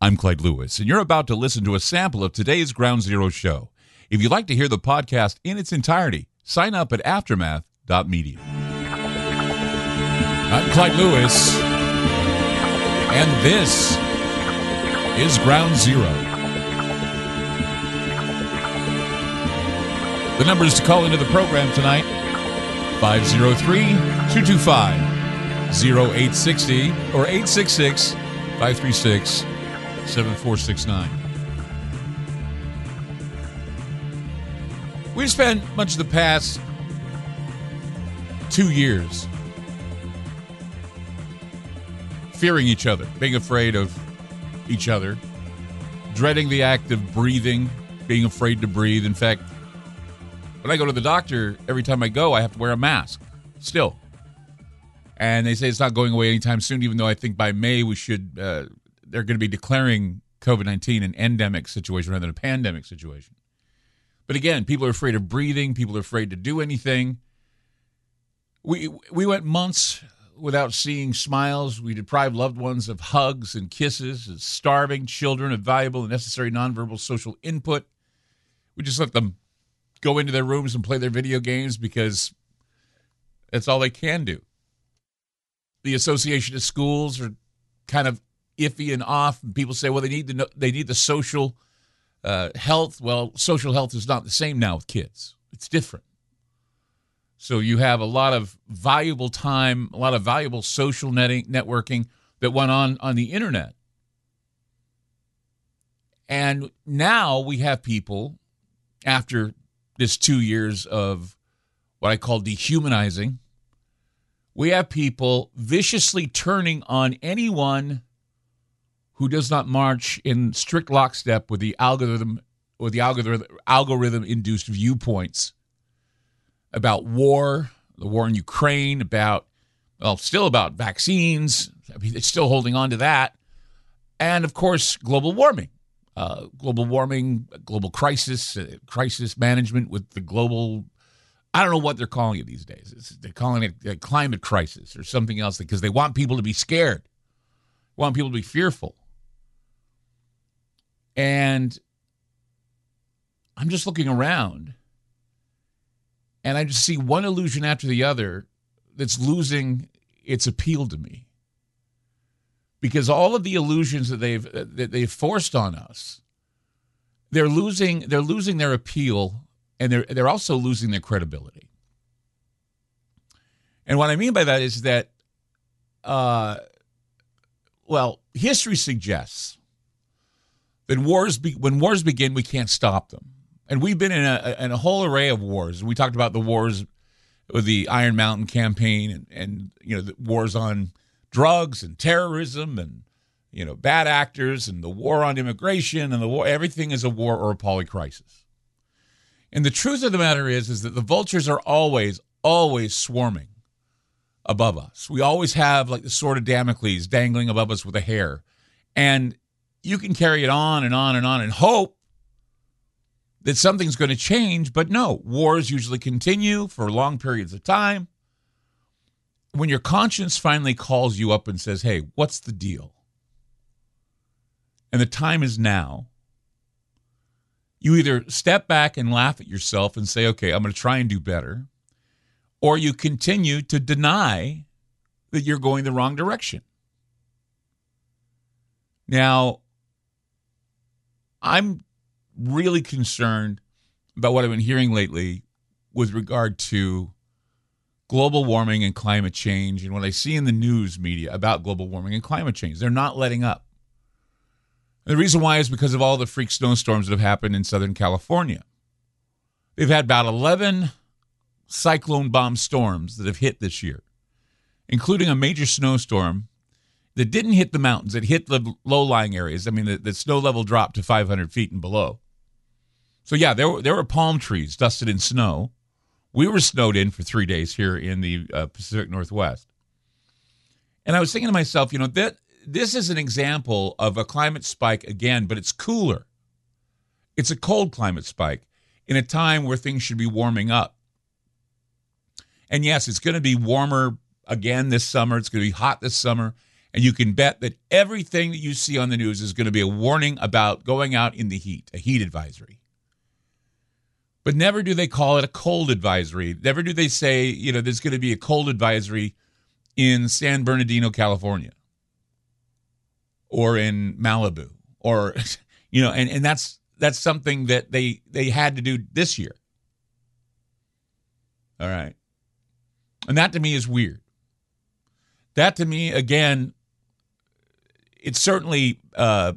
I'm Clyde Lewis, and you're about to listen to a sample of today's Ground Zero show. If you'd like to hear the podcast in its entirety, sign up at aftermath.media. I'm Clyde Lewis, and this is Ground Zero. The numbers to call into the program tonight 503 225 0860 or 866 536 7469. We've spent much of the past two years fearing each other, being afraid of each other, dreading the act of breathing, being afraid to breathe. In fact, when I go to the doctor, every time I go, I have to wear a mask still. And they say it's not going away anytime soon, even though I think by May we should, uh, they're going to be declaring COVID 19 an endemic situation rather than a pandemic situation. But again, people are afraid of breathing, people are afraid to do anything. We, we went months without seeing smiles. We deprived loved ones of hugs and kisses, and starving children of valuable and necessary nonverbal social input. We just let them go into their rooms and play their video games because that's all they can do. The association of schools are kind of iffy and off. And people say, well, they need the they need the social uh, health. Well, social health is not the same now with kids. It's different. So you have a lot of valuable time, a lot of valuable social netting, networking that went on on the internet. And now we have people after this two years of what I call dehumanizing. We have people viciously turning on anyone who does not march in strict lockstep with the algorithm with the algorithm algorithm induced viewpoints about war, the war in Ukraine, about well, still about vaccines. I mean, it's still holding on to that, and of course, global warming, uh, global warming, global crisis, uh, crisis management with the global. I don't know what they're calling it these days. It's, they're calling it a climate crisis or something else because they want people to be scared, want people to be fearful. And I'm just looking around and I just see one illusion after the other that's losing its appeal to me. Because all of the illusions that they've that they've forced on us, they're losing they're losing their appeal and they're they're also losing their credibility. And what I mean by that is that uh well, history suggests wars be, when wars begin, we can't stop them. And we've been in a, in a whole array of wars. We talked about the wars with the Iron Mountain campaign and, and you know the wars on drugs and terrorism and you know bad actors and the war on immigration and the war everything is a war or a polycrisis. And the truth of the matter is is that the vultures are always always swarming above us. We always have like the sword of Damocles dangling above us with a hair. And you can carry it on and on and on and hope that something's going to change. But no, wars usually continue for long periods of time. When your conscience finally calls you up and says, hey, what's the deal? And the time is now. You either step back and laugh at yourself and say, okay, I'm going to try and do better, or you continue to deny that you're going the wrong direction. Now, I'm really concerned about what I've been hearing lately with regard to global warming and climate change and what I see in the news media about global warming and climate change. They're not letting up. And the reason why is because of all the freak snowstorms that have happened in Southern California. They've had about 11 cyclone bomb storms that have hit this year, including a major snowstorm that didn't hit the mountains. It hit the low lying areas. I mean, the, the, snow level dropped to 500 feet and below. So, yeah, there were, there were palm trees dusted in snow. We were snowed in for three days here in the uh, Pacific Northwest. And I was thinking to myself, you know, that this is an example of a climate spike again, but it's cooler. It's a cold climate spike in a time where things should be warming up. And yes, it's going to be warmer again this summer. It's going to be hot this summer. And you can bet that everything that you see on the news is going to be a warning about going out in the heat, a heat advisory. But never do they call it a cold advisory. Never do they say, you know, there's going to be a cold advisory in San Bernardino, California, or in Malibu, or, you know, and, and that's that's something that they they had to do this year. All right. And that to me is weird. That to me, again, it certainly uh,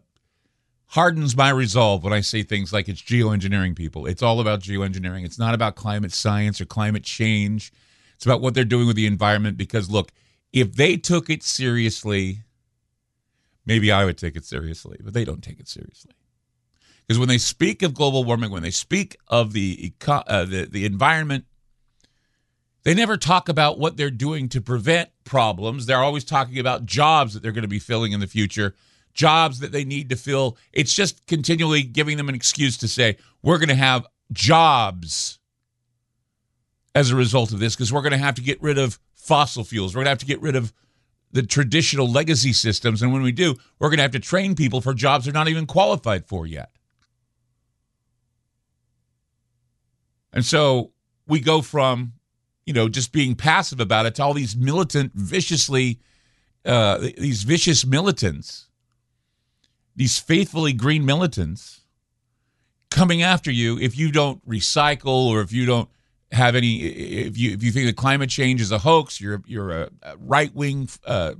hardens my resolve when I say things like it's geoengineering people. It's all about geoengineering. It's not about climate science or climate change. It's about what they're doing with the environment. Because look, if they took it seriously, maybe I would take it seriously, but they don't take it seriously. Because when they speak of global warming, when they speak of the, uh, the the environment, they never talk about what they're doing to prevent problems. They're always talking about jobs that they're going to be filling in the future, jobs that they need to fill. It's just continually giving them an excuse to say, we're going to have jobs as a result of this because we're going to have to get rid of fossil fuels. We're going to have to get rid of the traditional legacy systems. And when we do, we're going to have to train people for jobs they're not even qualified for yet. And so we go from, you know, just being passive about it to all these militant, viciously, uh, these vicious militants, these faithfully green militants coming after you if you don't recycle or if you don't have any if you if you think that climate change is a hoax you're you're a, right wing uh,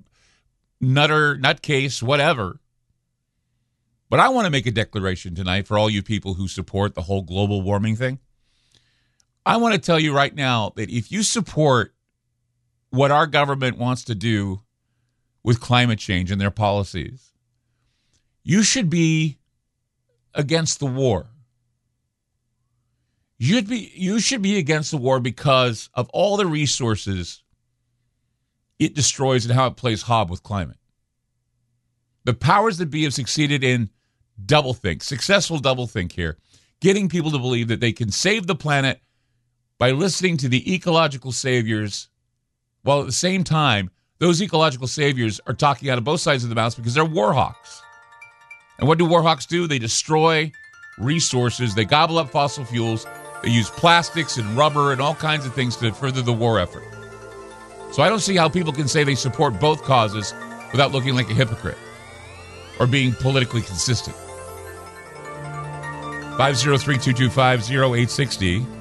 nutter nutcase whatever. But i want to make a declaration tonight for all you people who support the whole global warming thing I want to tell you right now that if you support what our government wants to do with climate change and their policies, you should be against the war. You'd be you should be against the war because of all the resources it destroys and how it plays hob with climate. The powers that be have succeeded in doublethink, successful doublethink here, getting people to believe that they can save the planet by listening to the ecological saviors, while at the same time, those ecological saviors are talking out of both sides of the mouth because they're warhawks. And what do warhawks do? They destroy resources, they gobble up fossil fuels, they use plastics and rubber and all kinds of things to further the war effort. So I don't see how people can say they support both causes without looking like a hypocrite or being politically consistent. 503 225 0860